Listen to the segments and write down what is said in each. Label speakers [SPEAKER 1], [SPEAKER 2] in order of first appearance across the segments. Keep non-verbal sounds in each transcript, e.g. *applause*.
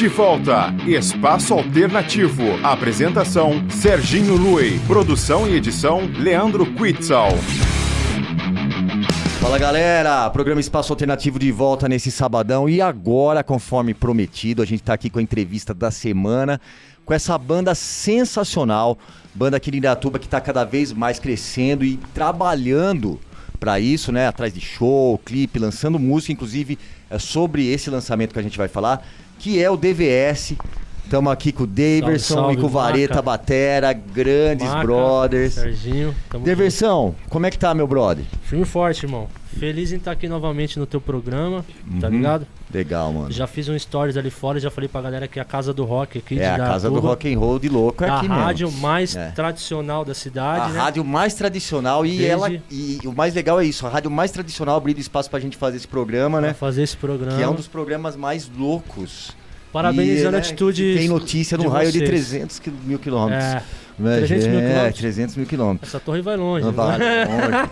[SPEAKER 1] De volta, Espaço Alternativo. Apresentação: Serginho Lui. Produção e edição: Leandro Quitzal.
[SPEAKER 2] Fala galera, programa Espaço Alternativo de volta nesse sabadão e agora, conforme prometido, a gente tá aqui com a entrevista da semana com essa banda sensacional, banda aqui de Indatuba que tá cada vez mais crescendo e trabalhando para isso, né? Atrás de show, clipe, lançando música, inclusive é sobre esse lançamento que a gente vai falar, que é o DVS. Estamos aqui com o Daverson
[SPEAKER 3] Salve,
[SPEAKER 2] e com o
[SPEAKER 3] salve,
[SPEAKER 2] Vareta
[SPEAKER 3] Maca.
[SPEAKER 2] Batera, grandes
[SPEAKER 3] Maca,
[SPEAKER 2] brothers.
[SPEAKER 3] Serginho, tamo
[SPEAKER 2] Daversão, como é que tá, meu brother?
[SPEAKER 3] junto. Firme e forte, irmão. Feliz em estar aqui novamente no teu programa, tá
[SPEAKER 2] Uhum.
[SPEAKER 3] ligado?
[SPEAKER 2] Legal, mano.
[SPEAKER 3] Já fiz um stories ali fora, já falei pra galera que é a casa do rock aqui
[SPEAKER 2] é a casa do rock and roll de louco é
[SPEAKER 3] a
[SPEAKER 2] aqui
[SPEAKER 3] rádio
[SPEAKER 2] mesmo.
[SPEAKER 3] mais
[SPEAKER 2] É.
[SPEAKER 3] tradicional da
[SPEAKER 2] A
[SPEAKER 3] cidade, né?
[SPEAKER 2] rádio mais tradicional e
[SPEAKER 3] Desde-
[SPEAKER 2] ela e o mais legal é isso, a rádio mais tradicional abrindo espaço pra gente fazer esse programa,
[SPEAKER 3] Pra
[SPEAKER 2] né?
[SPEAKER 3] fazer esse programa.
[SPEAKER 2] Que é um dos programas mais loucos.
[SPEAKER 3] Parabenizando
[SPEAKER 2] E, né,
[SPEAKER 3] a atitude.
[SPEAKER 2] Tem notícia no
[SPEAKER 3] de
[SPEAKER 2] raio de
[SPEAKER 3] vocês.
[SPEAKER 2] 300 quil- mil quilômetros.
[SPEAKER 3] É,
[SPEAKER 2] Mas
[SPEAKER 3] 300 mil
[SPEAKER 2] é,
[SPEAKER 3] quilômetros.
[SPEAKER 2] 300 mil quilômetros.
[SPEAKER 3] essa torre vai longe.
[SPEAKER 2] Não vai *laughs* longe.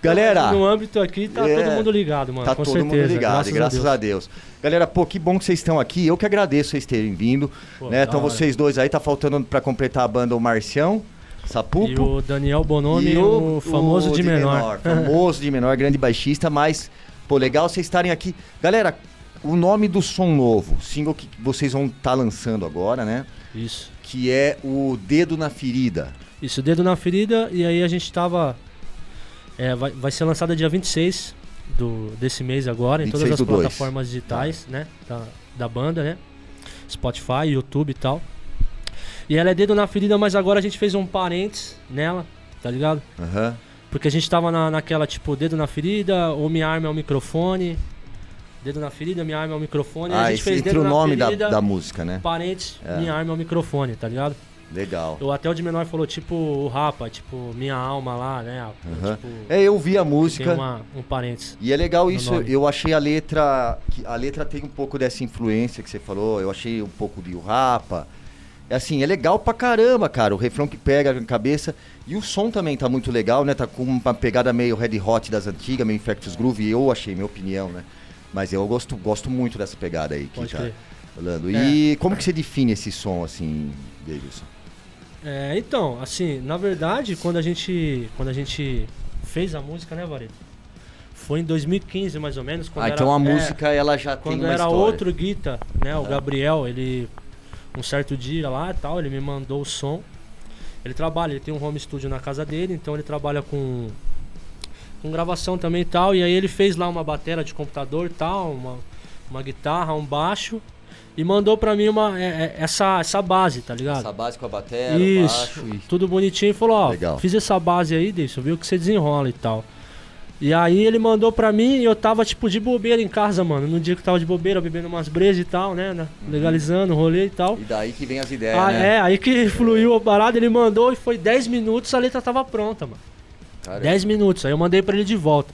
[SPEAKER 2] Galera,
[SPEAKER 3] No âmbito aqui tá
[SPEAKER 2] É,
[SPEAKER 3] todo mundo ligado, mano.
[SPEAKER 2] tá todo
[SPEAKER 3] certeza.
[SPEAKER 2] mundo ligado,
[SPEAKER 3] graças,
[SPEAKER 2] graças
[SPEAKER 3] a
[SPEAKER 2] a
[SPEAKER 3] Deus.
[SPEAKER 2] Deus. Galera, pô, que bom que vocês estão aqui. Eu que agradeço vocês terem vindo.
[SPEAKER 3] Pô,
[SPEAKER 2] né? Então
[SPEAKER 3] hora.
[SPEAKER 2] vocês dois aí, tá faltando pra completar a banda o Marcião, Sapupo.
[SPEAKER 3] E o Daniel Bonomi,
[SPEAKER 2] E
[SPEAKER 3] o, famoso
[SPEAKER 2] o
[SPEAKER 3] de menor.
[SPEAKER 2] famoso de menor, grande baixista, mas, pô, legal vocês estarem aqui. Galera, o nome do som novo, single que vocês vão estar lançando agora, né?
[SPEAKER 3] Isso.
[SPEAKER 2] Que é o Dedo na Ferida.
[SPEAKER 3] Isso, dedo na ferida, e aí a gente tava. é, vai, vai ser lançada dia 26 do, desse mês agora, em
[SPEAKER 2] 26
[SPEAKER 3] todas as plataformas digitais, né? Da, da banda, né? Spotify, YouTube e tal. E ela é dedo na ferida, mas agora a gente fez um parênteses nela, tá ligado?
[SPEAKER 2] Aham.
[SPEAKER 3] Porque a gente tava na, naquela, tipo, dedo na ferida, ou minha arma é o microfone. Dedo na ferida, minha arma é o microfone. e a
[SPEAKER 2] Ah,
[SPEAKER 3] gente
[SPEAKER 2] esse
[SPEAKER 3] fez
[SPEAKER 2] entre
[SPEAKER 3] dedo
[SPEAKER 2] o nome da,
[SPEAKER 3] ferida,
[SPEAKER 2] da música, né?
[SPEAKER 3] parênteses,
[SPEAKER 2] É.
[SPEAKER 3] minha arma é o microfone, tá ligado?
[SPEAKER 2] Legal.
[SPEAKER 3] O Até o de Menor falou, tipo, o Rapa, tipo, minha alma lá, né?
[SPEAKER 2] Aham.
[SPEAKER 3] Tipo,
[SPEAKER 2] É, eu vi a música.
[SPEAKER 3] uma, um parênteses.
[SPEAKER 2] E é legal isso,
[SPEAKER 3] nome.
[SPEAKER 2] eu achei a letra. A letra tem um pouco dessa influência que você falou, eu achei um pouco de o Rapa. É assim, é legal pra caramba, cara. O refrão que pega na cabeça. E o som também tá muito legal, né? Tá com uma pegada meio Red Hot das antigas, meio Infectus Groove, eu achei, minha opinião, né? Mas eu gosto, gosto muito dessa pegada aí que
[SPEAKER 3] Pode
[SPEAKER 2] tá
[SPEAKER 3] crer.
[SPEAKER 2] falando. E como que você define esse som, assim, Davidson?
[SPEAKER 3] É, então, assim, na verdade, quando a gente. Quando a gente fez a música, né, Vareto? Foi em 2015, mais ou menos. Quando
[SPEAKER 2] ah,
[SPEAKER 3] era,
[SPEAKER 2] então a
[SPEAKER 3] é,
[SPEAKER 2] música ela já tem
[SPEAKER 3] Quando
[SPEAKER 2] uma
[SPEAKER 3] era
[SPEAKER 2] história.
[SPEAKER 3] outro guita, né? O
[SPEAKER 2] Aham.
[SPEAKER 3] Gabriel, ele. Um certo dia lá e tal, ele me mandou o som. Ele trabalha, ele tem um home studio na casa dele, então ele trabalha com. Com gravação também e tal. E aí ele fez lá uma bateria de computador e tal, uma, uma guitarra, um baixo. E mandou pra mim uma, é- é- essa, essa base, tá ligado?
[SPEAKER 2] Essa base com a bateria, o
[SPEAKER 3] Isso,
[SPEAKER 2] baixo e...
[SPEAKER 3] tudo bonitinho e falou, ó,
[SPEAKER 2] Legal.
[SPEAKER 3] fiz essa base aí, Deilson, viu que você desenrola e tal. E aí ele mandou pra mim e eu tava, tipo, de bobeira em casa, mano. No dia que eu tava de bobeira, bebendo umas brejas e tal, né? né, Legalizando, rolê e tal.
[SPEAKER 2] E daí que vem as ideias,
[SPEAKER 3] Ah,
[SPEAKER 2] né?
[SPEAKER 3] é, aí que *laughs* fluiu a parada, ele mandou e foi 10 minutos, a letra tava pronta, mano.
[SPEAKER 2] Cara,
[SPEAKER 3] 10 minutos, aí eu mandei pra ele de volta.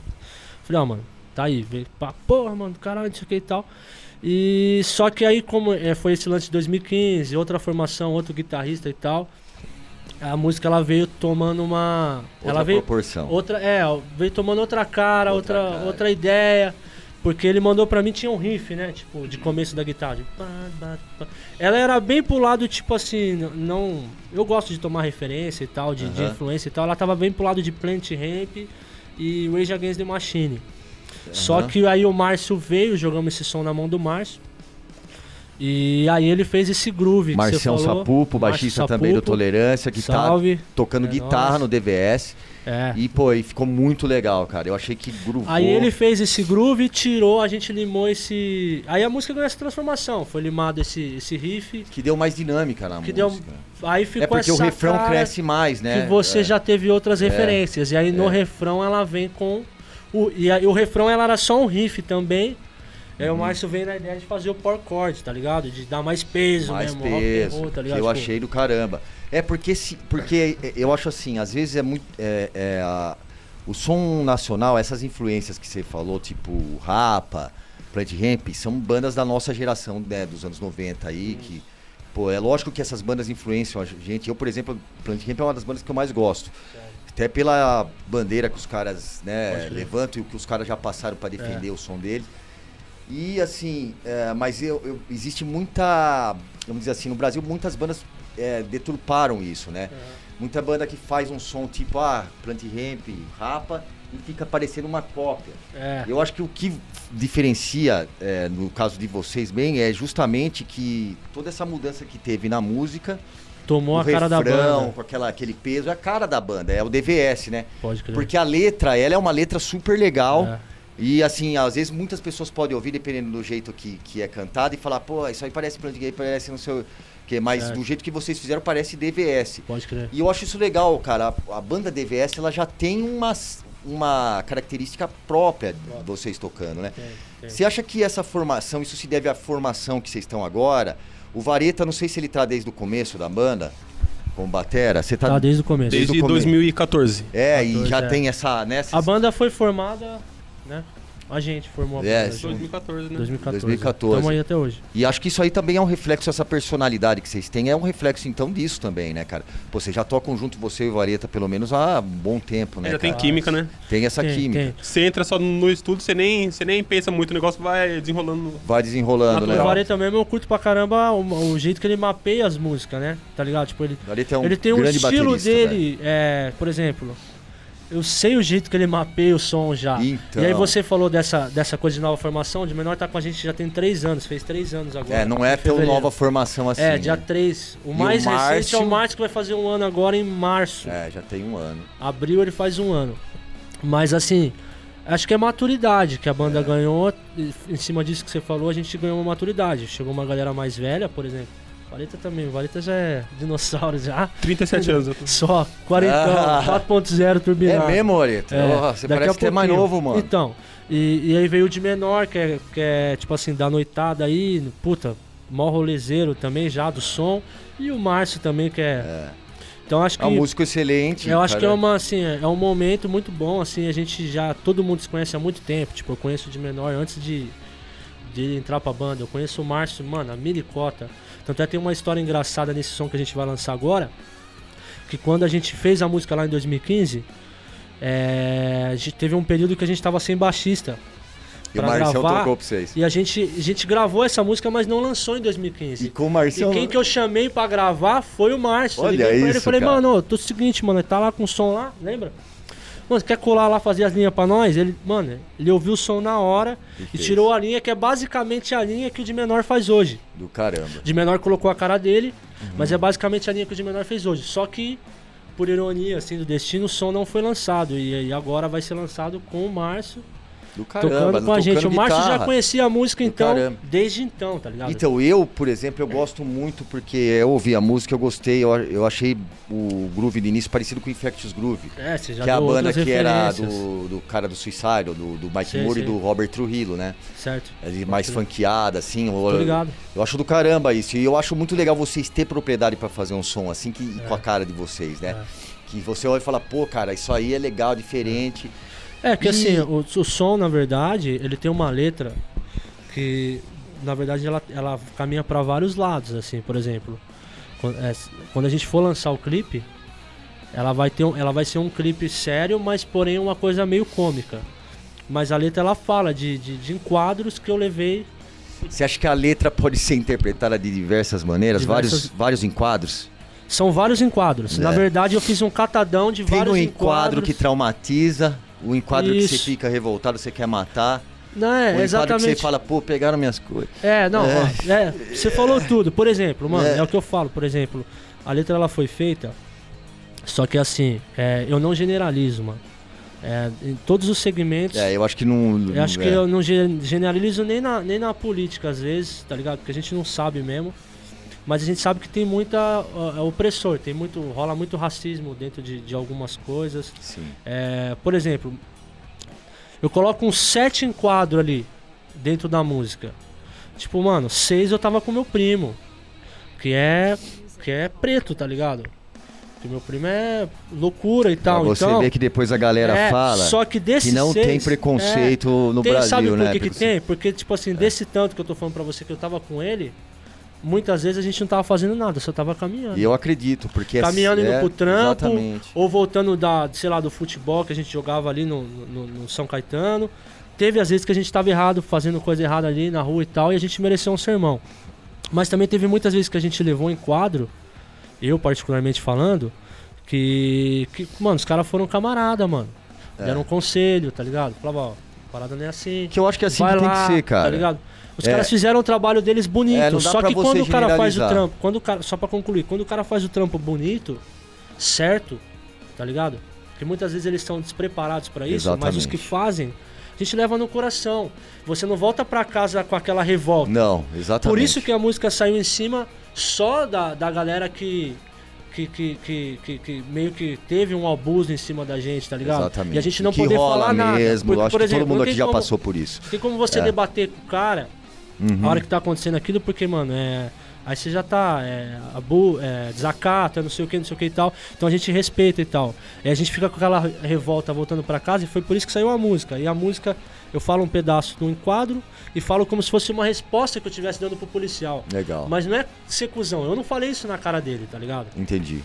[SPEAKER 3] Falei, ó, mano, tá aí, veio pra porra, mano, caralho, não sei o que e tal. E só que aí, como é, foi esse lance de 2015, outra formação, outro guitarrista e tal, a música ela veio tomando uma.
[SPEAKER 2] outra
[SPEAKER 3] ela veio.
[SPEAKER 2] proporção.
[SPEAKER 3] Outra, é, veio tomando outra cara,
[SPEAKER 2] Outra
[SPEAKER 3] outra,
[SPEAKER 2] cara.
[SPEAKER 3] outra ideia. Porque ele mandou pra mim, tinha um riff, né? Tipo, de começo da guitarra. Ela era bem pro lado, tipo assim, não. Eu gosto de tomar referência e tal, de, de
[SPEAKER 2] Aham.
[SPEAKER 3] influência e tal. Ela tava bem pro lado de Plant Ramp e Rage Against the Machine. Só
[SPEAKER 2] Aham.
[SPEAKER 3] que aí o Márcio veio, jogamos esse som na mão do Márcio. E aí ele fez esse groove
[SPEAKER 2] Marcião. Sapupo, baixista também do
[SPEAKER 3] Sapupo.
[SPEAKER 2] Tolerância, que
[SPEAKER 3] Salve.
[SPEAKER 2] tá tocando
[SPEAKER 3] É
[SPEAKER 2] guitarra
[SPEAKER 3] nóis.
[SPEAKER 2] no DVS.
[SPEAKER 3] É.
[SPEAKER 2] E, pô, e ficou muito legal, cara. Eu achei que groovou.
[SPEAKER 3] Aí ele fez esse groove, tirou, a gente limou esse. Aí a música ganhou essa transformação. Foi limado esse, esse riff.
[SPEAKER 2] Que deu mais dinâmica na
[SPEAKER 3] Que deu-
[SPEAKER 2] música.
[SPEAKER 3] Aí ficou
[SPEAKER 2] É porque o refrão cresce mais, né?
[SPEAKER 3] Que você
[SPEAKER 2] É.
[SPEAKER 3] já teve outras
[SPEAKER 2] É.
[SPEAKER 3] referências. E aí no
[SPEAKER 2] É.
[SPEAKER 3] refrão ela vem com. O, e aí o refrão ela era só um riff também. Aí
[SPEAKER 2] Uhum.
[SPEAKER 3] o Márcio veio na ideia de fazer o power chord, tá ligado? De dar mais peso
[SPEAKER 2] mais
[SPEAKER 3] mesmo, rock and
[SPEAKER 2] peso.
[SPEAKER 3] roll, tá
[SPEAKER 2] que
[SPEAKER 3] ligado?
[SPEAKER 2] eu
[SPEAKER 3] Tipo,
[SPEAKER 2] achei do caramba. É porque se, porque eu acho assim, às vezes é muito é, é, a- o som nacional, essas influências que você falou, tipo Rapa, Plant Ramp, são bandas da nossa geração, né, dos anos 90 aí, que pô, é lógico que essas bandas influenciam a gente. Eu, por exemplo, Plant Ramp é uma das bandas que eu mais gosto. Até pela bandeira que os caras, né, levantam e o que os caras já passaram pra defender o som deles. E assim, é, mas eu, eu- existe muita, vamos dizer assim, no Brasil muitas bandas é, deturparam isso, né? Muita banda que faz um som tipo, ah, Plant Ramp, Rapa, e fica parecendo uma cópia.
[SPEAKER 3] É.
[SPEAKER 2] Eu acho que o que diferencia, é, no caso de vocês bem, é justamente que toda essa mudança que teve na música,
[SPEAKER 3] Tomou a cara da
[SPEAKER 2] refrão,
[SPEAKER 3] banda.
[SPEAKER 2] com aquela, aquele peso, é a cara da banda, é o DVS, né?
[SPEAKER 3] Pode crer.
[SPEAKER 2] Porque a letra, ela é uma letra super legal.
[SPEAKER 3] É.
[SPEAKER 2] E assim, às vezes muitas pessoas podem ouvir, dependendo do jeito que, que é cantado, e falar, pô, isso aí parece Plant Gay, parece não sei o que, mas
[SPEAKER 3] Certo.
[SPEAKER 2] do jeito que vocês fizeram parece DVS.
[SPEAKER 3] Pode crer.
[SPEAKER 2] E eu acho isso legal, cara. A, a banda DVS, ela já tem uma, uma característica própria de vocês tocando, né?
[SPEAKER 3] Tem, tem.
[SPEAKER 2] Você acha que essa formação, isso se deve à formação que vocês estão agora? O Vareta, não sei se ele tá desde o começo da banda, com batera. Você tá...
[SPEAKER 3] Tá desde o começo.
[SPEAKER 2] Desde
[SPEAKER 4] Desde
[SPEAKER 2] o começo.
[SPEAKER 4] 2014.
[SPEAKER 2] É, e
[SPEAKER 3] 14,
[SPEAKER 2] já
[SPEAKER 3] é.
[SPEAKER 2] tem essa, né?
[SPEAKER 3] A banda foi formada, né? A gente formou a
[SPEAKER 2] É,
[SPEAKER 3] banda.
[SPEAKER 2] sim.
[SPEAKER 4] 2014, né?
[SPEAKER 3] 2014.
[SPEAKER 2] 2014.
[SPEAKER 3] Estamos aí até hoje.
[SPEAKER 2] E acho que isso aí também é um reflexo, essa personalidade que vocês têm, é um reflexo então disso também, né, cara? Pô, você já tocam junto, você e o Vareta, pelo menos há um bom tempo, né?
[SPEAKER 4] já tem
[SPEAKER 2] cara?
[SPEAKER 4] química, né?
[SPEAKER 2] Tem essa
[SPEAKER 3] Tem,
[SPEAKER 2] química.
[SPEAKER 3] tem.
[SPEAKER 4] Você entra só no estúdio, você nem, você nem pensa muito, o negócio vai desenrolando.
[SPEAKER 2] Vai desenrolando, né?
[SPEAKER 3] O
[SPEAKER 4] Natural.
[SPEAKER 3] Vareta mesmo eu curto pra caramba o, o jeito que ele mapeia as músicas, né? Tá ligado? Tipo, ele,
[SPEAKER 2] O Vareta é um
[SPEAKER 3] ele tem um
[SPEAKER 2] grande
[SPEAKER 3] estilo
[SPEAKER 2] baterista, né?
[SPEAKER 3] dele, é, por exemplo, eu sei o jeito que ele mapeia o som já.
[SPEAKER 2] Então.
[SPEAKER 3] E aí você falou dessa, dessa coisa de nova formação, o de menor tá com a gente já tem três anos, fez três anos agora.
[SPEAKER 2] É, não é tão
[SPEAKER 3] fevereiro.
[SPEAKER 2] nova formação assim.
[SPEAKER 3] É, dia
[SPEAKER 2] né?
[SPEAKER 3] 3. O
[SPEAKER 2] o
[SPEAKER 3] mais recente é o
[SPEAKER 2] Márcio-
[SPEAKER 3] Márcio que vai fazer um ano agora em março.
[SPEAKER 2] É, já tem um ano.
[SPEAKER 3] Abril ele faz um ano. Mas assim, acho que é maturidade que a banda ganhou. e Em cima disso que você falou, a gente ganhou uma maturidade. Chegou uma galera mais velha, por exemplo. Valeta também, Valeta já é dinossauro já.
[SPEAKER 4] 37 anos. eu tô-
[SPEAKER 3] Só, 40,
[SPEAKER 2] Ah.
[SPEAKER 3] 4.0 turbinado.
[SPEAKER 2] É mesmo, Vareta?
[SPEAKER 3] É,
[SPEAKER 2] Ó, você
[SPEAKER 3] daqui
[SPEAKER 2] parece
[SPEAKER 3] a
[SPEAKER 2] que é mais novo, mano.
[SPEAKER 3] Então, e, e aí veio o de menor, que é, que é tipo assim, da noitada aí, puta, mó rolezeiro também já do som. E o Márcio também, que é. Então acho que.
[SPEAKER 2] É um músico excelente.
[SPEAKER 3] Eu acho que é uma assim, é é um momento muito bom, assim, a gente já todo mundo se conhece há muito tempo, tipo, eu conheço de menor antes de de entrar pra banda, eu conheço o Márcio, mano, a Miricota. Tanto é tem uma história engraçada nesse som que a gente vai lançar agora, que quando a gente fez a música lá em 2015, é, a gente teve um período que a gente tava sem baixista.
[SPEAKER 2] E o Marcião
[SPEAKER 3] gravar,
[SPEAKER 2] tocou pra vocês.
[SPEAKER 3] E a gente, a gente gravou essa música, mas não lançou em 2015.
[SPEAKER 2] E com o
[SPEAKER 3] E
[SPEAKER 2] Marcião.
[SPEAKER 3] quem que eu chamei pra gravar foi o Márcio.
[SPEAKER 2] Olha
[SPEAKER 3] pra ele e
[SPEAKER 2] isso,
[SPEAKER 3] falei,
[SPEAKER 2] cara.
[SPEAKER 3] mano, tô o seguinte, mano, ele tá lá com o som lá, lembra? Mano, você quer colar lá fazer as linhas pra nós? Ele, mano, ele ouviu o som na hora e,
[SPEAKER 2] fez.
[SPEAKER 3] tirou a linha, que é basicamente a linha que o de menor faz hoje.
[SPEAKER 2] Do caramba.
[SPEAKER 3] O de menor colocou a cara dele,
[SPEAKER 2] Uhum.
[SPEAKER 3] mas é basicamente a linha que o de menor fez hoje. Só que, por ironia, assim, do destino, o som não foi lançado. E, e agora vai ser lançado com o Márcio
[SPEAKER 2] Do caramba.
[SPEAKER 3] tocando com a gente. O Márcio já conhecia a música,
[SPEAKER 2] Do
[SPEAKER 3] então,
[SPEAKER 2] caramba.
[SPEAKER 3] desde então, tá ligado?
[SPEAKER 2] Então, eu, por exemplo, eu gosto muito porque eu ouvi a música, eu gostei, eu, eu achei o groove do início parecido com o Infectious Groove.
[SPEAKER 3] é, você já
[SPEAKER 2] que é a banda que era do, do cara do Suicide, do, do Mike
[SPEAKER 3] Sei,
[SPEAKER 2] Moore
[SPEAKER 3] sei.
[SPEAKER 2] e do Robert Trujillo, né?
[SPEAKER 3] Certo.
[SPEAKER 2] Ele mais funkeada, assim.
[SPEAKER 3] Tô
[SPEAKER 2] Eu, eu acho do caramba isso. E eu acho muito legal vocês ter propriedade pra fazer um som assim que,
[SPEAKER 3] É.
[SPEAKER 2] com a cara de vocês, né?
[SPEAKER 3] É.
[SPEAKER 2] Que você olha e fala, pô, cara, isso aí é legal, diferente.
[SPEAKER 3] É, que
[SPEAKER 2] E-
[SPEAKER 3] assim, o, o som, na verdade, ele tem uma letra que, na verdade, ela, ela caminha pra vários lados, assim, por exemplo. Quando, é, quando a gente for lançar o clipe, ela vai, ter um, ela vai ser um clipe sério, mas porém uma coisa meio cômica. Mas a letra, ela fala de, de, de enquadros que eu levei.
[SPEAKER 2] Você acha que a letra pode ser interpretada de diversas maneiras?
[SPEAKER 3] Diversas-
[SPEAKER 2] Vários, vários enquadros?
[SPEAKER 3] São vários enquadros.
[SPEAKER 2] É.
[SPEAKER 3] Na verdade, eu fiz um catadão de
[SPEAKER 2] Tem
[SPEAKER 3] vários
[SPEAKER 2] um enquadro
[SPEAKER 3] enquadros.
[SPEAKER 2] que traumatiza, o enquadro que você
[SPEAKER 3] Isso.
[SPEAKER 2] fica revoltado, você quer matar.
[SPEAKER 3] Não,
[SPEAKER 2] o
[SPEAKER 3] é,
[SPEAKER 2] enquadro que
[SPEAKER 3] exatamente.
[SPEAKER 2] você fala, pô, pegaram minhas coisas.
[SPEAKER 3] É, não,
[SPEAKER 2] É.
[SPEAKER 3] ó, é, você falou tudo. Por exemplo, mano,
[SPEAKER 2] É.
[SPEAKER 3] é. o que eu falo, por exemplo, a letra ela foi feita, só que assim, é, eu não generalizo, mano. É, em todos os segmentos,
[SPEAKER 2] É, eu acho que não.
[SPEAKER 3] eu acho que
[SPEAKER 2] é.
[SPEAKER 3] eu não ge- generalizo nem na, nem na política, às vezes, tá ligado? Porque a gente não sabe mesmo. Mas a gente sabe que tem muita é opressor, tem muito, rola muito racismo dentro de, de algumas coisas.
[SPEAKER 2] Sim.
[SPEAKER 3] É, por exemplo, eu coloco uns sete enquadros ali dentro da música. Tipo, mano, seis eu tava com meu primo, que é que é preto, tá ligado? Que meu primo é loucura e
[SPEAKER 2] Pra
[SPEAKER 3] tal.
[SPEAKER 2] você
[SPEAKER 3] então,
[SPEAKER 2] vê que depois a galera
[SPEAKER 3] é,
[SPEAKER 2] fala
[SPEAKER 3] só que desse
[SPEAKER 2] que não
[SPEAKER 3] seis,
[SPEAKER 2] tem preconceito no
[SPEAKER 3] é, tem,
[SPEAKER 2] Brasil,
[SPEAKER 3] sabe por
[SPEAKER 2] né?
[SPEAKER 3] que, que
[SPEAKER 2] Porque-
[SPEAKER 3] tem? Porque tipo assim, desse tanto que eu tô falando pra você que eu tava com ele, muitas vezes a gente não tava fazendo nada, só tava caminhando.
[SPEAKER 2] E eu acredito, porque... é-
[SPEAKER 3] Caminhando, indo
[SPEAKER 2] é,
[SPEAKER 3] pro trampo,
[SPEAKER 2] Exatamente.
[SPEAKER 3] Ou voltando da, sei lá, do futebol que a gente jogava ali no, no, no São Caetano. teve às vezes que a gente tava errado, fazendo coisa errada ali na rua e tal, e a gente mereceu um sermão. Mas também teve muitas vezes que a gente levou em quadro, eu particularmente falando, que, que mano, os caras foram camarada, mano.
[SPEAKER 2] É.
[SPEAKER 3] Deram um conselho, tá ligado? Falava, ó, a parada não é assim.
[SPEAKER 2] Que eu acho que é assim que tem
[SPEAKER 3] lá,
[SPEAKER 2] que ser, cara.
[SPEAKER 3] Tá ligado? Os
[SPEAKER 2] É.
[SPEAKER 3] caras fizeram o trabalho deles bonito,
[SPEAKER 2] É,
[SPEAKER 3] só que quando o cara faz o trampo, quando o cara, só pra concluir, quando o cara faz o trampo bonito, certo, tá ligado? Porque muitas vezes eles estão despreparados pra isso, mas os
[SPEAKER 2] Exatamente.
[SPEAKER 3] que fazem, a gente leva no coração. Você não volta pra casa com aquela revolta.
[SPEAKER 2] Não, exatamente.
[SPEAKER 3] Por isso que a música saiu em cima só da, da galera que que, que, que, que, que meio que teve um abuso em cima da gente, tá ligado?
[SPEAKER 2] Exatamente.
[SPEAKER 3] E a gente não
[SPEAKER 2] que
[SPEAKER 3] poder
[SPEAKER 2] rola
[SPEAKER 3] falar nada.
[SPEAKER 2] mesmo.
[SPEAKER 3] Porque,
[SPEAKER 2] eu acho
[SPEAKER 3] por
[SPEAKER 2] que
[SPEAKER 3] exemplo,
[SPEAKER 2] todo mundo aqui já
[SPEAKER 3] como-
[SPEAKER 2] passou por isso.
[SPEAKER 3] tem como você
[SPEAKER 2] É.
[SPEAKER 3] debater com o cara
[SPEAKER 2] Uhum.
[SPEAKER 3] a hora que tá acontecendo aquilo, porque, mano, é. Aí você já tá é, abu, é, desacato, é não sei o que, não sei o que e tal. Então a gente respeita e tal. E a gente fica com aquela revolta voltando pra casa e foi por isso que saiu a música. E a música, eu falo um pedaço do enquadro e falo como se fosse uma resposta que eu estivesse dando pro policial.
[SPEAKER 2] Legal.
[SPEAKER 3] Mas não é ser cuzão. Eu não falei isso na cara dele, tá ligado?
[SPEAKER 2] Entendi.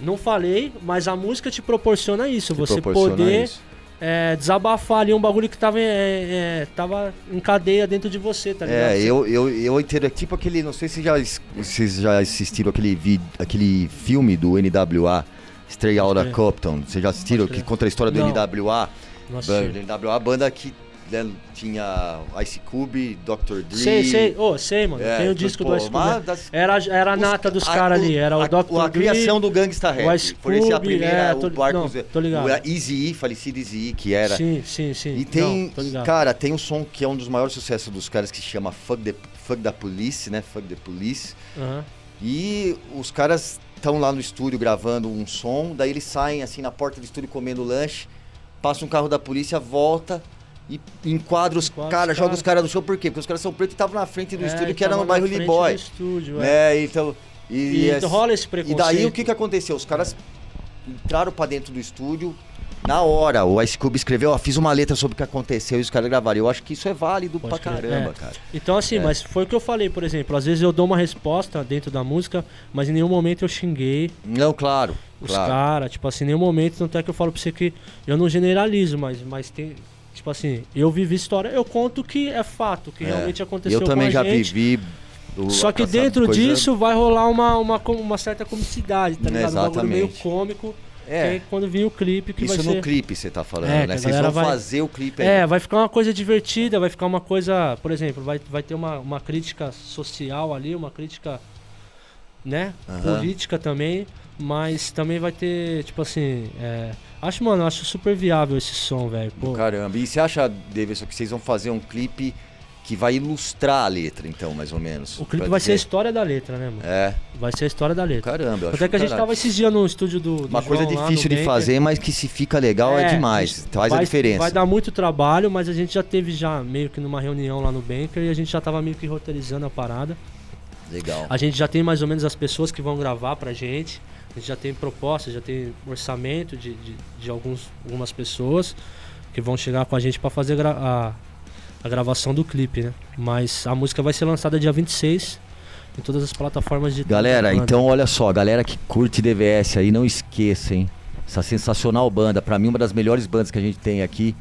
[SPEAKER 3] Não falei, mas a música te proporciona isso.
[SPEAKER 2] Te
[SPEAKER 3] você
[SPEAKER 2] proporciona
[SPEAKER 3] poder
[SPEAKER 2] isso.
[SPEAKER 3] É, desabafar ali um bagulho que tava, é, é, tava em cadeia dentro de você, tá ligado?
[SPEAKER 2] É, eu, eu, eu entendo. É tipo aquele. Não sei se já, vocês já assistiram aquele, vi, aquele filme do NWA, Stray Outta
[SPEAKER 3] crer.
[SPEAKER 2] Compton. Vocês já assistiram? Que conta a história do
[SPEAKER 3] Não.
[SPEAKER 2] NWA.
[SPEAKER 3] Nossa,
[SPEAKER 2] NWA, banda que né, tinha Ice Cube, Dr. Dre.
[SPEAKER 3] Sei, sei. Ô, sei, mano.
[SPEAKER 2] É,
[SPEAKER 3] Tem o disco
[SPEAKER 2] pô,
[SPEAKER 3] do Ice Cube. né?
[SPEAKER 2] das-
[SPEAKER 3] Era, era a nata dos
[SPEAKER 2] a-
[SPEAKER 3] caras ali. Era o
[SPEAKER 2] a,
[SPEAKER 3] Dr.
[SPEAKER 2] A
[SPEAKER 3] Dre,
[SPEAKER 2] criação do Gangsta Rap.
[SPEAKER 3] o Ice
[SPEAKER 2] Por esse a
[SPEAKER 3] Cube,
[SPEAKER 2] primeira,
[SPEAKER 3] é,
[SPEAKER 2] o
[SPEAKER 3] tô-
[SPEAKER 2] barco.
[SPEAKER 3] não, tô ligado.
[SPEAKER 2] O Easy falecido Easy que era.
[SPEAKER 3] Sim, sim, sim.
[SPEAKER 2] E tem,
[SPEAKER 3] Não,
[SPEAKER 2] cara, tem um som que é um dos maiores sucessos dos caras que se chama Fuck the, Fuck the Police, né? Fuck the Police.
[SPEAKER 3] Aham.
[SPEAKER 2] E os caras estão lá no estúdio gravando um som, daí eles saem assim na porta do estúdio comendo lanche, passa um carro da polícia, volta e enquadra os caras, joga
[SPEAKER 3] caras.
[SPEAKER 2] os caras no chão, por quê? Porque os caras são pretos e estavam na frente do
[SPEAKER 3] É,
[SPEAKER 2] estúdio
[SPEAKER 3] e
[SPEAKER 2] que era no bairro Liboy.
[SPEAKER 3] estúdio, é.
[SPEAKER 2] Né? Então. E,
[SPEAKER 3] E,
[SPEAKER 2] essa-
[SPEAKER 3] rola esse
[SPEAKER 2] e
[SPEAKER 3] preconceito.
[SPEAKER 2] daí o que, que aconteceu? Os caras entraram pra dentro do estúdio. Na hora, o Ice Cube escreveu, ó, fiz uma letra sobre o que aconteceu e os caras gravaram. Eu acho que isso é válido
[SPEAKER 3] Pode
[SPEAKER 2] pra
[SPEAKER 3] crer,
[SPEAKER 2] caramba,
[SPEAKER 3] é.
[SPEAKER 2] cara.
[SPEAKER 3] Então, assim,
[SPEAKER 2] É.
[SPEAKER 3] mas foi o que eu falei, por exemplo. Às vezes eu dou uma resposta dentro da música, mas em nenhum momento eu xinguei
[SPEAKER 2] Não, claro.
[SPEAKER 3] os
[SPEAKER 2] claro.
[SPEAKER 3] caras. Tipo assim, em nenhum momento. Tanto é que eu falo pra você que eu não generalizo, mas, mas tem. Tipo assim, eu vivi história, eu conto que é fato, que
[SPEAKER 2] É.
[SPEAKER 3] realmente aconteceu
[SPEAKER 2] Eu também
[SPEAKER 3] com a
[SPEAKER 2] já
[SPEAKER 3] gente.
[SPEAKER 2] vivi. o-
[SPEAKER 3] Só que dentro
[SPEAKER 2] coisa-
[SPEAKER 3] disso vai rolar uma, uma, uma certa comicidade, tá ligado? Um bagulho meio
[SPEAKER 2] Exatamente.
[SPEAKER 3] cômico. que
[SPEAKER 2] É,
[SPEAKER 3] é quando vir o clipe que
[SPEAKER 2] isso
[SPEAKER 3] vai
[SPEAKER 2] no
[SPEAKER 3] ser.
[SPEAKER 2] clipe você tá falando,
[SPEAKER 3] É, que
[SPEAKER 2] né? Vocês vão
[SPEAKER 3] vai-
[SPEAKER 2] fazer o clipe aí.
[SPEAKER 3] É, vai ficar uma coisa divertida, vai ficar uma coisa, por exemplo, vai, vai ter uma, uma crítica social ali, uma crítica, né,
[SPEAKER 2] Aham.
[SPEAKER 3] política também, mas também vai ter, tipo assim, é, acho, mano, acho super viável esse som, velho.
[SPEAKER 2] Caramba. E você acha, Davidson, que vocês vão fazer um clipe que vai ilustrar a letra, então, mais ou menos?
[SPEAKER 3] O clipe vai ser a
[SPEAKER 2] dizer?
[SPEAKER 3] história da letra, né, mano?
[SPEAKER 2] É,
[SPEAKER 3] Vai ser a história da letra.
[SPEAKER 2] caramba. eu
[SPEAKER 3] Até
[SPEAKER 2] acho
[SPEAKER 3] que a gente
[SPEAKER 2] caralho.
[SPEAKER 3] tava esses dias no estúdio do, do
[SPEAKER 2] Uma coisa
[SPEAKER 3] João lá,
[SPEAKER 2] difícil de
[SPEAKER 3] Banker.
[SPEAKER 2] fazer, mas que se fica legal é,
[SPEAKER 3] É,
[SPEAKER 2] demais. Faz
[SPEAKER 3] vai,
[SPEAKER 2] a diferença.
[SPEAKER 3] Vai dar muito trabalho, mas a gente já teve já meio que numa reunião lá no Banker e a gente já tava meio que roteirizando a parada.
[SPEAKER 2] Legal.
[SPEAKER 3] A gente já tem mais ou menos as pessoas que vão gravar pra gente. A gente já tem propostas, já tem orçamento de, de, de alguns, algumas pessoas que vão chegar com a gente pra fazer a, a gravação do clipe, né? Mas a música vai ser lançada dia 26 em todas as plataformas de
[SPEAKER 2] Galera, então olha só, galera que curte DVS aí, não esqueça, hein? Essa sensacional banda, pra mim uma das melhores bandas que a gente tem aqui.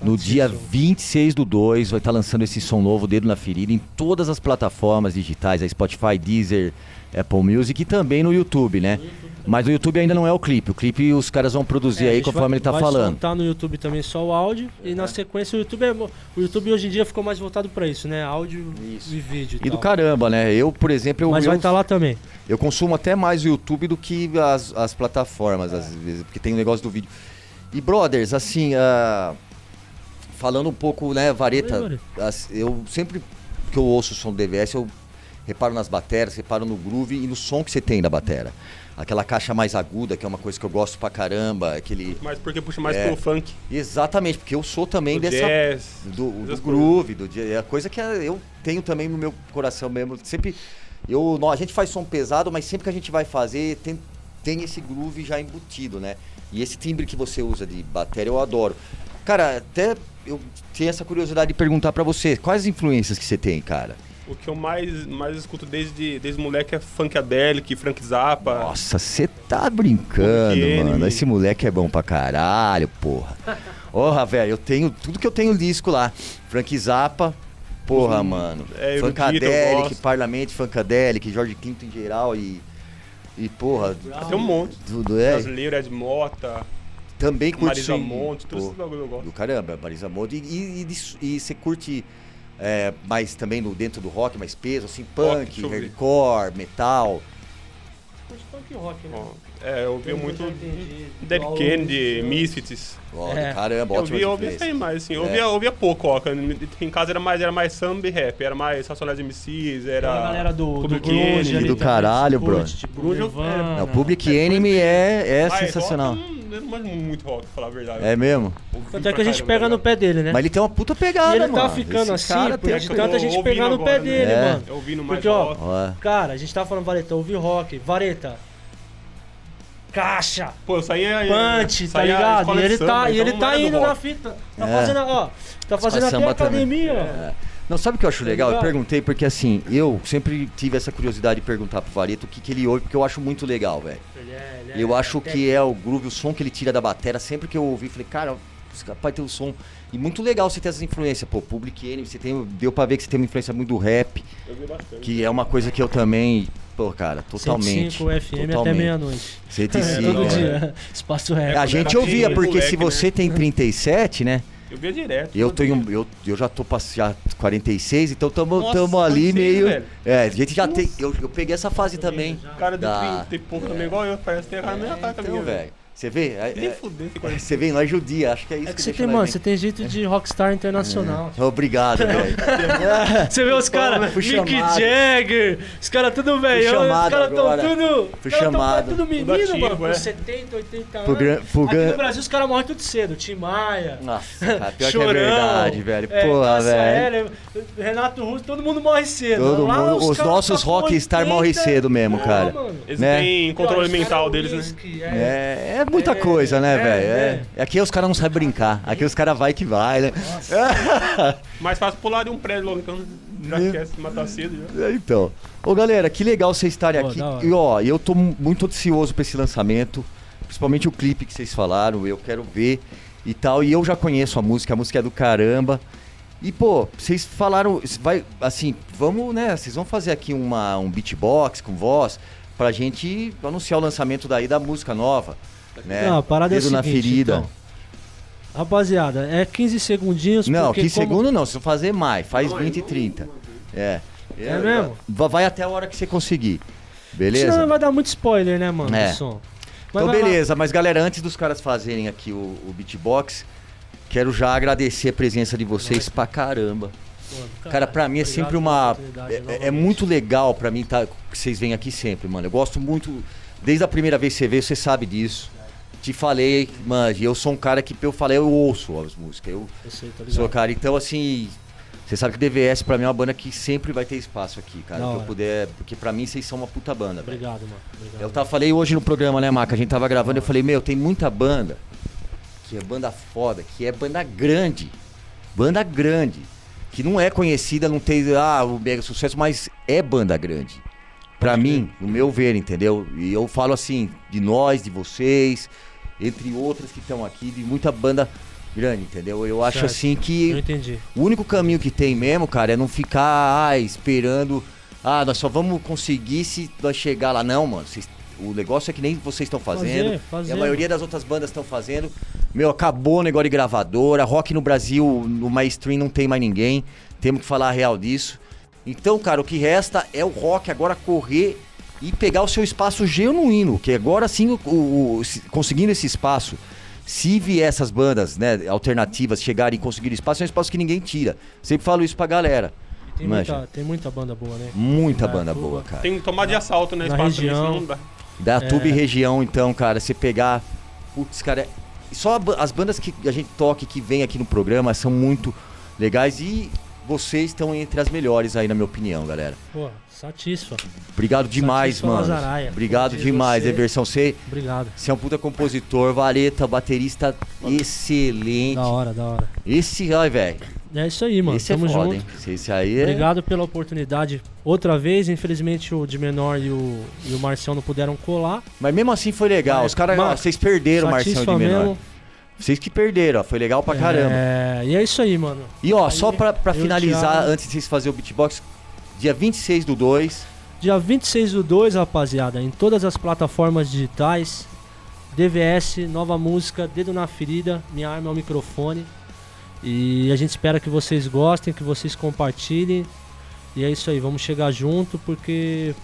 [SPEAKER 2] No dia 26 do 2 vai estar lançando esse som novo, Dedo na Ferida, em todas as plataformas digitais, a Spotify, Deezer, Apple Music e também no YouTube, né? Mas no YouTube ainda não é o clipe. O clipe os caras vão produzir
[SPEAKER 3] É,
[SPEAKER 2] aí conforme
[SPEAKER 3] vai,
[SPEAKER 2] ele tá
[SPEAKER 3] vai
[SPEAKER 2] falando.
[SPEAKER 3] soltar no YouTube também só o áudio e na sequência o YouTube é, o YouTube hoje em dia ficou mais voltado pra isso, né? Áudio
[SPEAKER 2] Isso.
[SPEAKER 3] e vídeo.
[SPEAKER 2] E do caramba, né? Eu, por exemplo, eu,
[SPEAKER 3] Mas
[SPEAKER 2] eu,
[SPEAKER 3] vai estar lá também.
[SPEAKER 2] eu consumo até mais o YouTube do que as, as plataformas, às vezes, porque tem o negócio do vídeo. E, brothers, assim, ah, falando um pouco, né, Vareta, eu sempre que eu ouço o som do DVS, eu reparo nas bateras, reparo no groove e no som que você tem da batera. Aquela caixa mais aguda, que é uma coisa que eu gosto pra caramba, aquele...
[SPEAKER 4] Mas porque puxa mais
[SPEAKER 2] É.
[SPEAKER 4] pro funk.
[SPEAKER 2] Exatamente, porque eu sou também
[SPEAKER 4] do
[SPEAKER 2] dessa...
[SPEAKER 4] jazz.
[SPEAKER 2] do, do groove, do dia, é a coisa que eu tenho também no meu coração mesmo. Sempre eu, a gente faz som pesado, mas sempre que a gente vai fazer tem, tem esse groove já embutido, né? E esse timbre que você usa de bateria eu adoro. Cara, até eu tenho essa curiosidade de perguntar pra você, quais influências que você tem, cara?
[SPEAKER 4] O que eu mais, mais escuto desde, desde moleque é Funkadelic, Frank Zappa.
[SPEAKER 2] Nossa, você tá brincando, mano. Esse moleque é bom pra caralho, porra. *laughs* Porra, velho, eu tenho tudo que eu tenho disco lá. Frank Zappa, porra, mano.
[SPEAKER 4] é,
[SPEAKER 2] Funkadelic. Parlamento Funkadelic, Jorge Quinto em geral e. E, porra,
[SPEAKER 4] Tem um monte.
[SPEAKER 2] tudo é.
[SPEAKER 4] Brasileiro, Ed Mota,
[SPEAKER 2] Também curte
[SPEAKER 4] Marisa
[SPEAKER 2] swing,
[SPEAKER 4] Monte, todos
[SPEAKER 2] pô,
[SPEAKER 4] esses bagulho eu gosto.
[SPEAKER 2] Do caramba, Marisa Monte. E, e, e e você curte é, mais também no, dentro do rock, mais peso, assim, punk,
[SPEAKER 4] ver.
[SPEAKER 2] hardcore, metal.
[SPEAKER 3] Curte punk rock, né?
[SPEAKER 4] É, eu
[SPEAKER 3] que
[SPEAKER 4] muito Dead Kennedy, Misfits.
[SPEAKER 2] Ó,
[SPEAKER 3] É.
[SPEAKER 2] Caramba,
[SPEAKER 4] ouvia, eu ouvia aí mais, assim. Eu
[SPEAKER 2] É.
[SPEAKER 4] ouvia, ouvia pouco, ó. quando Em casa era mais, era mais samba e rap. Era mais Racionais MCs, era...
[SPEAKER 3] A galera do, do
[SPEAKER 4] Public
[SPEAKER 3] grunge
[SPEAKER 2] Do caralho, bro.
[SPEAKER 3] Tipo,
[SPEAKER 4] Grunge eu-
[SPEAKER 3] Nirvana.
[SPEAKER 2] Não, Public Enemy é, é
[SPEAKER 4] Mas
[SPEAKER 2] sensacional.
[SPEAKER 4] rock, eu não, eu não manjo muito rock, pra falar a verdade.
[SPEAKER 2] É mesmo?
[SPEAKER 3] Tanto é que a gente pega no
[SPEAKER 4] tá
[SPEAKER 3] pé dele, né?
[SPEAKER 2] Mas ele tem uma puta pegada,
[SPEAKER 3] e ele
[SPEAKER 2] mano.
[SPEAKER 3] tá ficando
[SPEAKER 2] Esse
[SPEAKER 3] assim,
[SPEAKER 2] cara
[SPEAKER 3] por de
[SPEAKER 4] que eu
[SPEAKER 3] tanta
[SPEAKER 4] tô
[SPEAKER 3] gente pegar no pé
[SPEAKER 4] né?
[SPEAKER 3] dele,
[SPEAKER 2] É.
[SPEAKER 3] mano.
[SPEAKER 4] ligado? Ouvindo mais
[SPEAKER 3] Porque, ó,
[SPEAKER 4] rock.
[SPEAKER 2] Ó,
[SPEAKER 3] Cara, a gente tava falando, Vareta, ouvi rock. Vareta. Caixa.
[SPEAKER 4] Pô, eu saía...
[SPEAKER 3] Punch, tá ligado? E ele tá, e ele
[SPEAKER 4] então
[SPEAKER 3] tá indo na fita. Tá
[SPEAKER 2] É.
[SPEAKER 3] fazendo, ó. Tá fazendo até academia, ó.
[SPEAKER 2] É. Não, sabe o que eu acho legal? Eu perguntei porque assim, eu sempre tive essa curiosidade de perguntar pro Vareto o que, que ele ouve, porque eu acho muito legal, velho.
[SPEAKER 3] Ele é- ele é-
[SPEAKER 2] Eu acho
[SPEAKER 3] até-
[SPEAKER 2] que é o groove, o som que ele tira da bateria. Sempre que eu ouvi, falei, cara, rapaz tem um som. E muito legal você ter essas influências, pô. Public Enemy, você tem, deu pra ver que você tem uma influência muito do rap,
[SPEAKER 4] Eu vi bastante.
[SPEAKER 2] que é uma coisa que eu também, pô, cara, totalmente.
[SPEAKER 3] 105 FM até
[SPEAKER 2] totalmente.
[SPEAKER 3] meia-noite.
[SPEAKER 2] 105, *laughs*
[SPEAKER 3] Todo
[SPEAKER 2] é.
[SPEAKER 3] dia. Espaço rap.
[SPEAKER 2] A gente ouvia,
[SPEAKER 4] filho,
[SPEAKER 2] porque se você
[SPEAKER 4] né?
[SPEAKER 2] tem 37, né?
[SPEAKER 4] Eu via direto.
[SPEAKER 2] Eu, tenho, eu, eu já tô pass- já 46, então tamo,
[SPEAKER 4] Nossa,
[SPEAKER 2] tamo ali
[SPEAKER 4] 46,
[SPEAKER 2] meio.
[SPEAKER 4] velho.
[SPEAKER 2] É, a gente já tem. Eu, eu peguei essa fase também.
[SPEAKER 4] Cara de
[SPEAKER 2] Da-
[SPEAKER 4] 30 e pouco também, igual eu. Parece que tem a cara meio cara
[SPEAKER 2] Então, velho. Você vê? É-
[SPEAKER 4] Nem
[SPEAKER 2] é-
[SPEAKER 4] fudeu, tem 40.
[SPEAKER 2] você vê, nós judia, acho que é isso
[SPEAKER 3] É que
[SPEAKER 2] que
[SPEAKER 3] você tem, mano,
[SPEAKER 2] bem.
[SPEAKER 3] você tem jeito de rockstar internacional.
[SPEAKER 2] Obrigado, velho. *laughs*
[SPEAKER 3] Você vê os caras, Mick. Jagger, os caras tudo velho, os caras tão
[SPEAKER 2] agora.
[SPEAKER 3] tudo.
[SPEAKER 2] Fui
[SPEAKER 3] os caras tão
[SPEAKER 2] chamado.
[SPEAKER 3] tudo menino,
[SPEAKER 4] ativo,
[SPEAKER 3] mano, com
[SPEAKER 4] é.
[SPEAKER 3] 70, 80
[SPEAKER 2] Pro
[SPEAKER 3] anos.
[SPEAKER 2] gran- pro
[SPEAKER 3] Aqui
[SPEAKER 2] gran-
[SPEAKER 3] no Brasil os caras morrem tudo cedo, Tim Maia.
[SPEAKER 2] Nossa, cara, pior
[SPEAKER 3] Chorão,
[SPEAKER 2] que é *laughs* verdade, velho.
[SPEAKER 3] é,
[SPEAKER 2] Porra, velho.
[SPEAKER 3] Renato Russo, todo mundo morre cedo.
[SPEAKER 2] Todo
[SPEAKER 3] Lá
[SPEAKER 2] mundo, os nossos rockstar
[SPEAKER 3] 80,
[SPEAKER 2] morrem cedo mesmo,
[SPEAKER 3] é,
[SPEAKER 2] cara.
[SPEAKER 4] Eles
[SPEAKER 2] né?
[SPEAKER 4] têm controle mental deles, né?
[SPEAKER 3] é.
[SPEAKER 2] Muita
[SPEAKER 3] É,
[SPEAKER 2] coisa, né,
[SPEAKER 3] é,
[SPEAKER 2] velho?
[SPEAKER 3] é.
[SPEAKER 2] É. Aqui os caras não sabem brincar. Aqui os caras vai que vai, né? *laughs*
[SPEAKER 4] Mais fácil pular de um prédio logo, então já
[SPEAKER 2] Meu-
[SPEAKER 4] quer se matar cedo. Já.
[SPEAKER 2] É, Então. Ô galera, que legal vocês estarem
[SPEAKER 3] Pô,
[SPEAKER 2] aqui. E ó, eu tô mu- muito ansioso pra esse lançamento. Principalmente o clipe que vocês falaram, eu quero ver e tal. E eu já conheço a música, a música é do caramba. E pô, vocês falaram, vai, assim, vamos, né? Vocês vão fazer aqui uma, um beatbox com voz pra gente anunciar o lançamento daí da música nova. Né?
[SPEAKER 3] Não, a parada é o
[SPEAKER 2] Dedo na
[SPEAKER 3] seguinte,
[SPEAKER 2] ferida.
[SPEAKER 3] então. Rapaziada, é 15 segundinhos
[SPEAKER 2] Não,
[SPEAKER 3] porque
[SPEAKER 2] 15
[SPEAKER 3] como-
[SPEAKER 2] segundos não, se eu fazer mais, faz 20 e 30. É.
[SPEAKER 3] É mesmo?
[SPEAKER 2] Va- Vai até a hora que você conseguir. Beleza?
[SPEAKER 3] Senão vai dar muito spoiler, né, mano,
[SPEAKER 2] É.
[SPEAKER 3] som. Mas
[SPEAKER 2] Então,
[SPEAKER 3] lá.
[SPEAKER 2] beleza, mas galera, antes dos caras fazerem aqui o, o beatbox, quero já agradecer a presença de vocês pra caramba.
[SPEAKER 3] Pô,
[SPEAKER 2] Cara, pra mim é sempre uma. É, é muito legal pra mim tá, que vocês vêm aqui sempre, mano. Eu gosto muito. Desde a primeira vez que você veio, você sabe disso. Te falei, mano, eu sou um cara que eu falei, eu ouço as músicas. Eu
[SPEAKER 3] Eu sei, tô
[SPEAKER 2] sou, cara. Então, assim. Você sabe que DVS pra mim é uma banda que sempre vai ter espaço aqui, cara.
[SPEAKER 3] Da
[SPEAKER 2] Que eu puder. Porque pra mim vocês são uma puta banda, velho.
[SPEAKER 3] Obrigado, mano. Obrigado.
[SPEAKER 2] Eu tava, falei hoje no programa, né, Maca? A gente tava gravando, eu falei, meu, tem muita banda que é banda foda, que é banda grande. Banda grande. Que não é conhecida, não tem ah, o mega sucesso, mas é banda grande. Pra
[SPEAKER 4] Pode
[SPEAKER 2] mim, no meu ver, entendeu? E eu falo assim, de nós, de vocês, entre outras que estão aqui, de muita banda grande, entendeu? Eu acho
[SPEAKER 3] Certo.
[SPEAKER 2] assim que
[SPEAKER 3] Eu entendi.
[SPEAKER 2] o único caminho que tem mesmo, cara, é não ficar ah, esperando. Ah, nós só vamos conseguir se nós chegar lá. Não, mano. vocês- o negócio é que nem vocês estão fazendo.
[SPEAKER 3] Fazer, fazer.
[SPEAKER 2] E a maioria das outras bandas estão fazendo. Meu, acabou o negócio de gravadora. Rock no Brasil, no mainstream, não tem mais ninguém. Temos que falar a real disso. Então, cara, o que resta é o rock agora correr e pegar o seu espaço genuíno. Que agora sim, o- o- o- se- conseguindo esse espaço, se vier essas bandas né, alternativas chegarem e conseguirem espaço, é um espaço que ninguém tira. Sempre falo isso pra galera.
[SPEAKER 3] Tem muita, tem muita banda boa, né?
[SPEAKER 2] Muita
[SPEAKER 3] Na
[SPEAKER 2] banda
[SPEAKER 3] Cuba.
[SPEAKER 2] boa, cara.
[SPEAKER 4] Tem que tomar de assalto, né?
[SPEAKER 3] Na
[SPEAKER 4] Espaço
[SPEAKER 3] região.
[SPEAKER 4] senão não dá.
[SPEAKER 2] Da
[SPEAKER 3] É.
[SPEAKER 2] Tube região, então, cara, você pegar. Putz, cara, é- só as bandas que a gente toca e que vem aqui no programa são muito legais e vocês estão entre as melhores aí, na minha opinião, galera.
[SPEAKER 3] Pô, satisfa.
[SPEAKER 2] Obrigado demais,
[SPEAKER 3] Satisfa
[SPEAKER 2] mano.
[SPEAKER 3] Lazaraia.
[SPEAKER 2] Obrigado demais,
[SPEAKER 3] você.
[SPEAKER 2] Everson. Você,
[SPEAKER 3] Obrigado.
[SPEAKER 2] você é um puta compositor, vareta, baterista excelente.
[SPEAKER 3] Da hora, da hora.
[SPEAKER 2] Esse, ai, velho.
[SPEAKER 3] É isso aí, mano.
[SPEAKER 2] Esse é
[SPEAKER 3] Tamo
[SPEAKER 2] foda,
[SPEAKER 3] junto.
[SPEAKER 2] hein? Esse, aí é.
[SPEAKER 3] Obrigado pela oportunidade. Outra vez, infelizmente o de menor e o, e o Marcião não puderam colar.
[SPEAKER 2] Mas mesmo assim foi legal.
[SPEAKER 3] Mas,
[SPEAKER 2] Os caras, vocês perderam o Marcião de menor.
[SPEAKER 3] mesmo.
[SPEAKER 2] Vocês que perderam, ó, foi legal pra caramba.
[SPEAKER 5] É, e é isso aí, mano.
[SPEAKER 2] E ó,
[SPEAKER 5] Aí,
[SPEAKER 2] só pra, pra finalizar,
[SPEAKER 5] Thiago-
[SPEAKER 2] antes de vocês fazerem o beatbox, dia 26 do 2,
[SPEAKER 5] Dia 26 do 2, rapaziada, em todas as plataformas digitais. DVS, nova música, Dedo na Ferida, Minha Arma é o Microfone. E a gente espera que vocês gostem, que vocês compartilhem. E é isso aí, vamos chegar junto, porque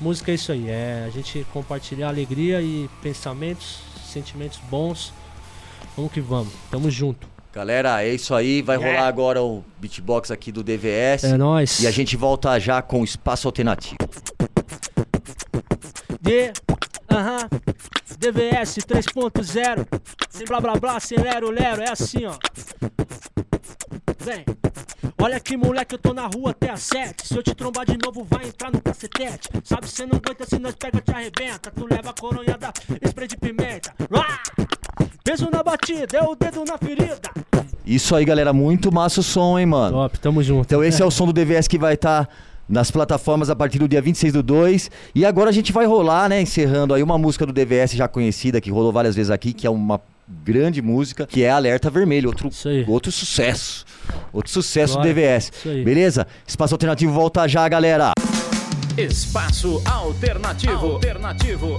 [SPEAKER 5] música é isso aí, é a gente compartilhar alegria e pensamentos, sentimentos bons. Vamos que vamos, tamo junto.
[SPEAKER 2] galera, é isso aí. Vai
[SPEAKER 5] Yeah.
[SPEAKER 2] rolar agora o beatbox aqui do DVS.
[SPEAKER 5] É nóis.
[SPEAKER 2] E a gente volta já com o Espaço Alternativo.
[SPEAKER 5] D, aham, DVS 3.0, sem blá blá blá, sem lero lero, é assim ó. Vem, olha aqui moleque, eu tô na rua até às 7. Se eu te trombar de novo, vai entrar no cacetete. Sabe, cê não aguenta, se nós pega, te arrebenta. Tu leva a coronhada, spray de pimenta. Ah! Peso na batida, é o dedo na ferida.
[SPEAKER 2] Isso aí, galera, muito massa o som, hein, mano.
[SPEAKER 5] Top, tamo junto.
[SPEAKER 2] Então esse é o som do DVS que vai estar nas plataformas a partir do dia 26 do 2. E agora a gente vai rolar, né, encerrando aí uma música do DVS já conhecida, que rolou várias vezes aqui, que é uma grande música, que é Alerta Vermelho, outro,
[SPEAKER 5] Isso aí.
[SPEAKER 2] outro sucesso. Outro sucesso
[SPEAKER 5] Glória.
[SPEAKER 2] do DVS.
[SPEAKER 5] Isso aí.
[SPEAKER 2] Beleza? Espaço Alternativo volta já, galera.
[SPEAKER 3] Espaço Alternativo. Alternativo.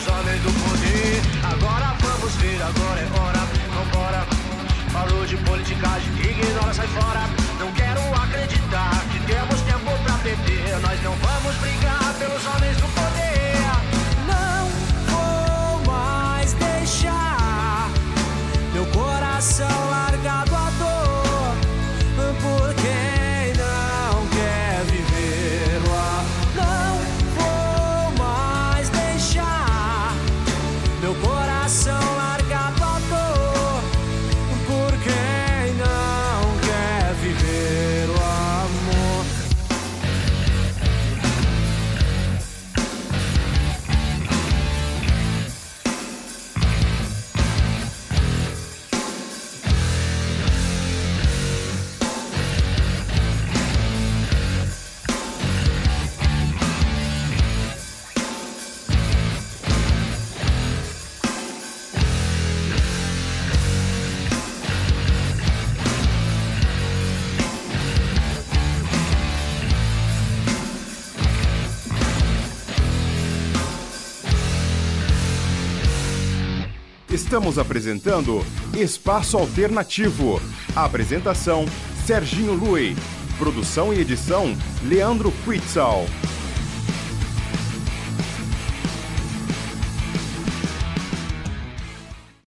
[SPEAKER 6] Nos homens do poder. Agora vamos ver, agora é hora, vambora. Falou de politicagem, ignora, sai fora. Não quero acreditar que temos tempo pra perder. Nós não vamos brigar pelos homens do
[SPEAKER 1] Estamos apresentando Espaço Alternativo. Apresentação: Serginho Lui. Produção e edição: Leandro Quitzal.